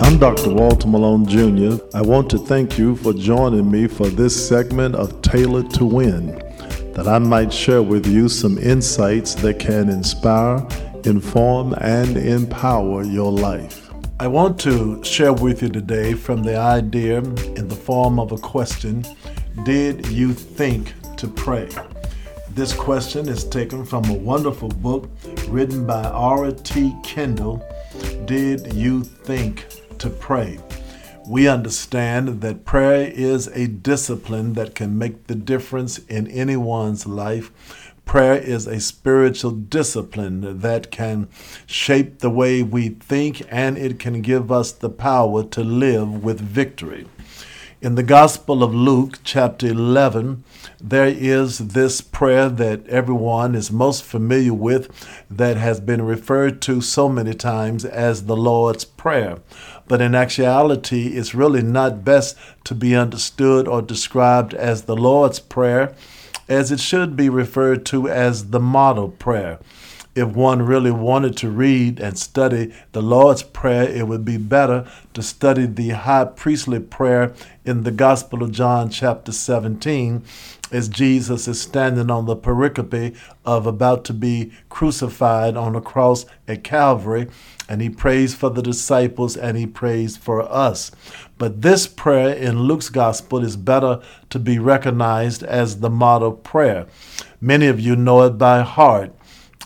I'm Dr. Walter Malone Jr. I want to thank you for joining me for this segment of Tailored to Win, that I might share with you some insights that can inspire, inform, and empower your life. I want to share with you today from the idea in the form of a question Did you think to pray? This question is taken from a wonderful book written by R.T. Kendall. Did you think to pray. We understand that prayer is a discipline that can make the difference in anyone's life. Prayer is a spiritual discipline that can shape the way we think and it can give us the power to live with victory. In the Gospel of Luke, chapter 11, there is this prayer that everyone is most familiar with that has been referred to so many times as the Lord's Prayer. But in actuality, it's really not best to be understood or described as the Lord's Prayer, as it should be referred to as the model prayer if one really wanted to read and study the Lord's Prayer, it would be better to study the high priestly prayer in the Gospel of John, chapter 17, as Jesus is standing on the pericope of about to be crucified on a cross at Calvary, and he prays for the disciples and he prays for us. But this prayer in Luke's Gospel is better to be recognized as the model prayer. Many of you know it by heart.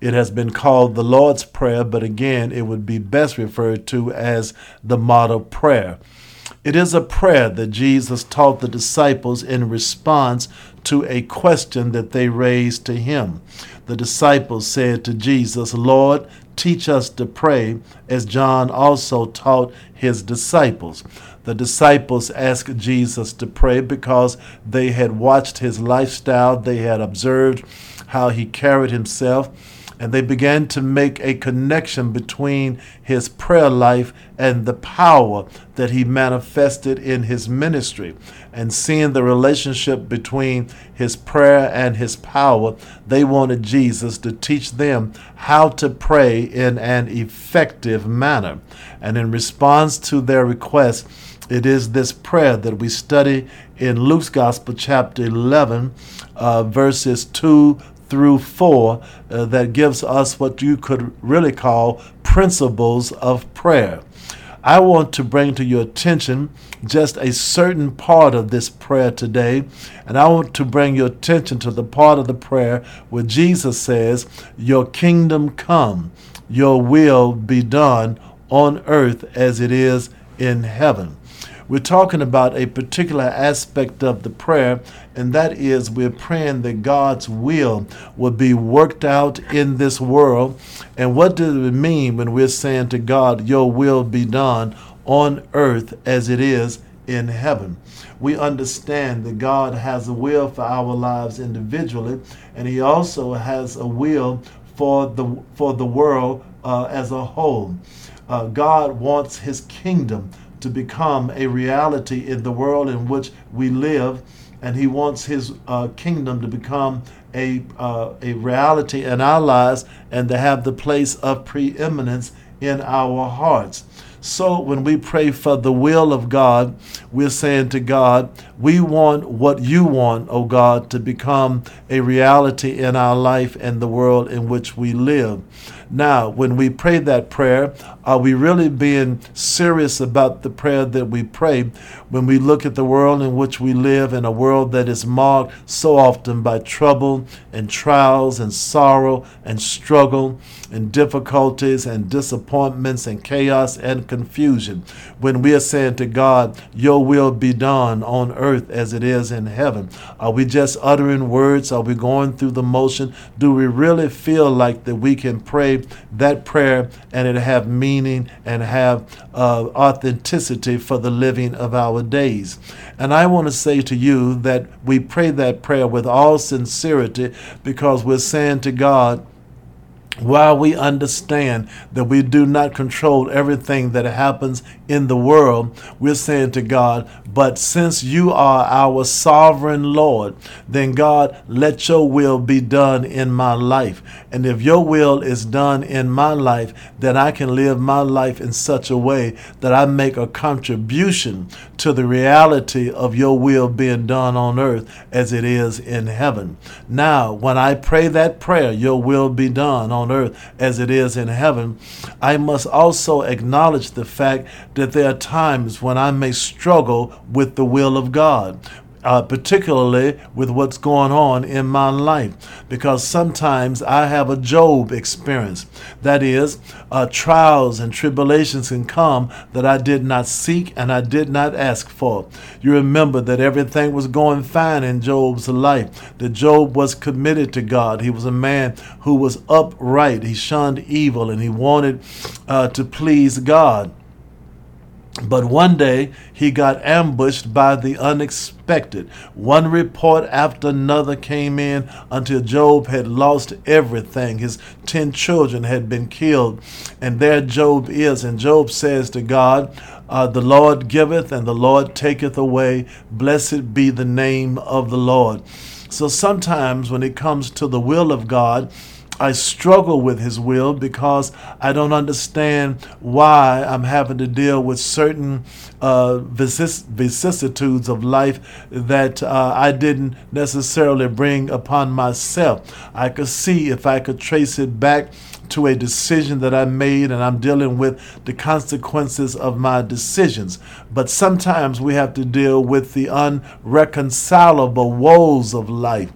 It has been called the Lord's Prayer, but again, it would be best referred to as the model prayer. It is a prayer that Jesus taught the disciples in response to a question that they raised to him. The disciples said to Jesus, Lord, teach us to pray, as John also taught his disciples. The disciples asked Jesus to pray because they had watched his lifestyle, they had observed how he carried himself and they began to make a connection between his prayer life and the power that he manifested in his ministry. And seeing the relationship between his prayer and his power, they wanted Jesus to teach them how to pray in an effective manner. And in response to their request, it is this prayer that we study in Luke's Gospel, chapter 11, uh, verses 2 through 4 uh, that gives us what you could really call principles of prayer. I want to bring to your attention just a certain part of this prayer today, and I want to bring your attention to the part of the prayer where Jesus says, Your kingdom come, your will be done on earth as it is in heaven. We're talking about a particular aspect of the prayer, and that is we're praying that God's will will be worked out in this world. And what does it mean when we're saying to God, Your will be done on earth as it is in heaven? We understand that God has a will for our lives individually, and He also has a will for the for the world uh, as a whole. Uh, God wants His kingdom to become a reality in the world in which we live, and He wants His uh, kingdom to become a, uh, a reality in our lives and to have the place of preeminence in our hearts. So when we pray for the will of God, we're saying to God, we want what you want, O God, to become a reality in our life and the world in which we live. Now, when we pray that prayer, are we really being serious about the prayer that we pray when we look at the world in which we live in a world that is marked so often by trouble and trials and sorrow and struggle and difficulties and disappointments and chaos and confusion? When we are saying to God, Your will be done on earth as it is in heaven, are we just uttering words? Are we going through the motion? Do we really feel like that we can pray that prayer and it have meaning? Meaning and have uh, authenticity for the living of our days. And I want to say to you that we pray that prayer with all sincerity because we're saying to God, while we understand that we do not control everything that happens in the world, we're saying to God, but since you are our sovereign Lord, then God, let your will be done in my life. And if your will is done in my life, then I can live my life in such a way that I make a contribution to the reality of your will being done on earth as it is in heaven. Now, when I pray that prayer, your will be done on earth as it is in heaven, I must also acknowledge the fact that there are times when I may struggle with the will of God uh, particularly with what's going on in my life, because sometimes I have a Job experience. That is, uh, trials and tribulations can come that I did not seek and I did not ask for. You remember that everything was going fine in Job's life, that Job was committed to God. He was a man who was upright, he shunned evil, and he wanted uh, to please God. But one day he got ambushed by the unexpected. One report after another came in until Job had lost everything. His ten children had been killed. And there Job is. And Job says to God, uh, The Lord giveth and the Lord taketh away. Blessed be the name of the Lord. So sometimes when it comes to the will of God, I struggle with His will because I don't understand why I'm having to deal with certain uh, vicissitudes of life that uh, I didn't necessarily bring upon myself. I could see if I could trace it back to a decision that I made, and I'm dealing with the consequences of my decisions. But sometimes we have to deal with the unreconcilable woes of life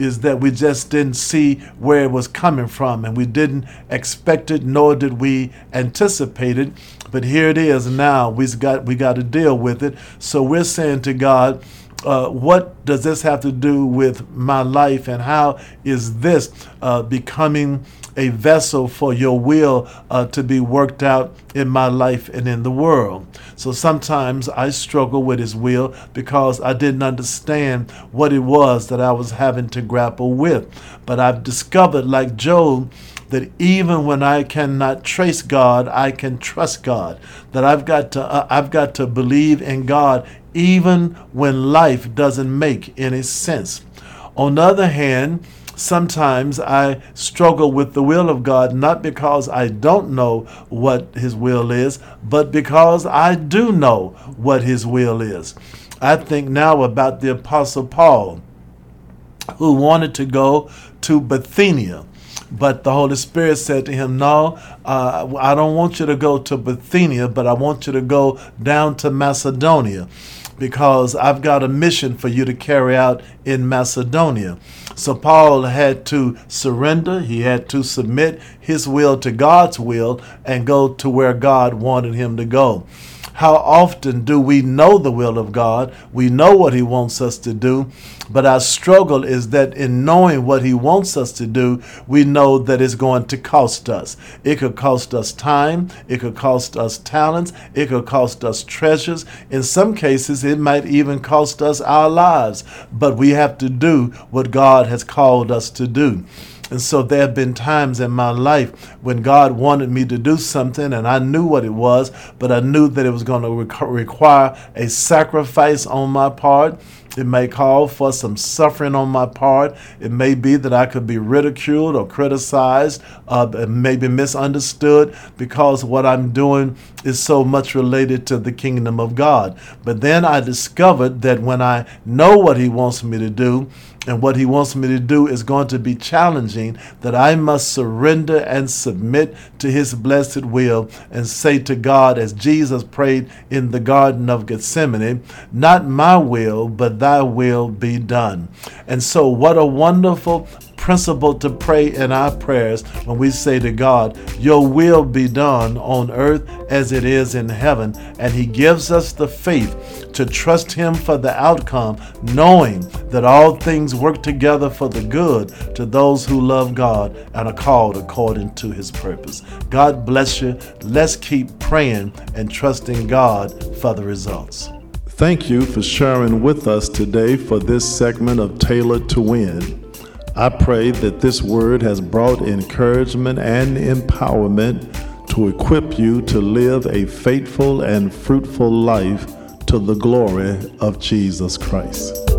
is that we just didn't see where it was coming from and we didn't expect it nor did we anticipate it. But here it is now. We got we got to deal with it. So we're saying to god uh, what does this have to do with my life and how is this uh, becoming a vessel for your will uh, to be worked out in my life and in the world. So sometimes I struggle with His will because I didn't understand what it was that I was having to grapple with. But I've discovered, like Job, that even when I cannot trace God, I can trust God. That I've got to uh, I've got to believe in God even when life doesn't make any sense. On the other hand, sometimes I struggle with the will of God, not because I don't know what His will is, but because I do know what His will is. I think now about the Apostle Paul, who wanted to go to Bithynia. But the Holy Spirit said to him, No, uh, I don't want you to go to Bithynia, but I want you to go down to Macedonia because I've got a mission for you to carry out in Macedonia. So Paul had to surrender, he had to submit his will to God's will and go to where God wanted him to go. How often do we know the will of God? We know what He wants us to do, but our struggle is that in knowing what He wants us to do, we know that it's going to cost us. It could cost us time, it could cost us talents, it could cost us treasures. In some cases, it might even cost us our lives, but we have to do what God has called us to do. And so there have been times in my life when God wanted me to do something and I knew what it was, but I knew that it was going to require a sacrifice on my part. It may call for some suffering on my part. It may be that I could be ridiculed or criticized, uh, maybe misunderstood because what I'm doing is so much related to the kingdom of God. But then I discovered that when I know what He wants me to do, and what he wants me to do is going to be challenging, that I must surrender and submit to his blessed will and say to God, as Jesus prayed in the Garden of Gethsemane, Not my will, but thy will be done. And so, what a wonderful principle to pray in our prayers when we say to God, Your will be done on earth as it is in heaven. And He gives us the faith to trust Him for the outcome, knowing that all things work together for the good to those who love God and are called according to His purpose. God bless you. Let's keep praying and trusting God for the results. Thank you for sharing with us today for this segment of Tailored to Win. I pray that this word has brought encouragement and empowerment to equip you to live a faithful and fruitful life to the glory of Jesus Christ.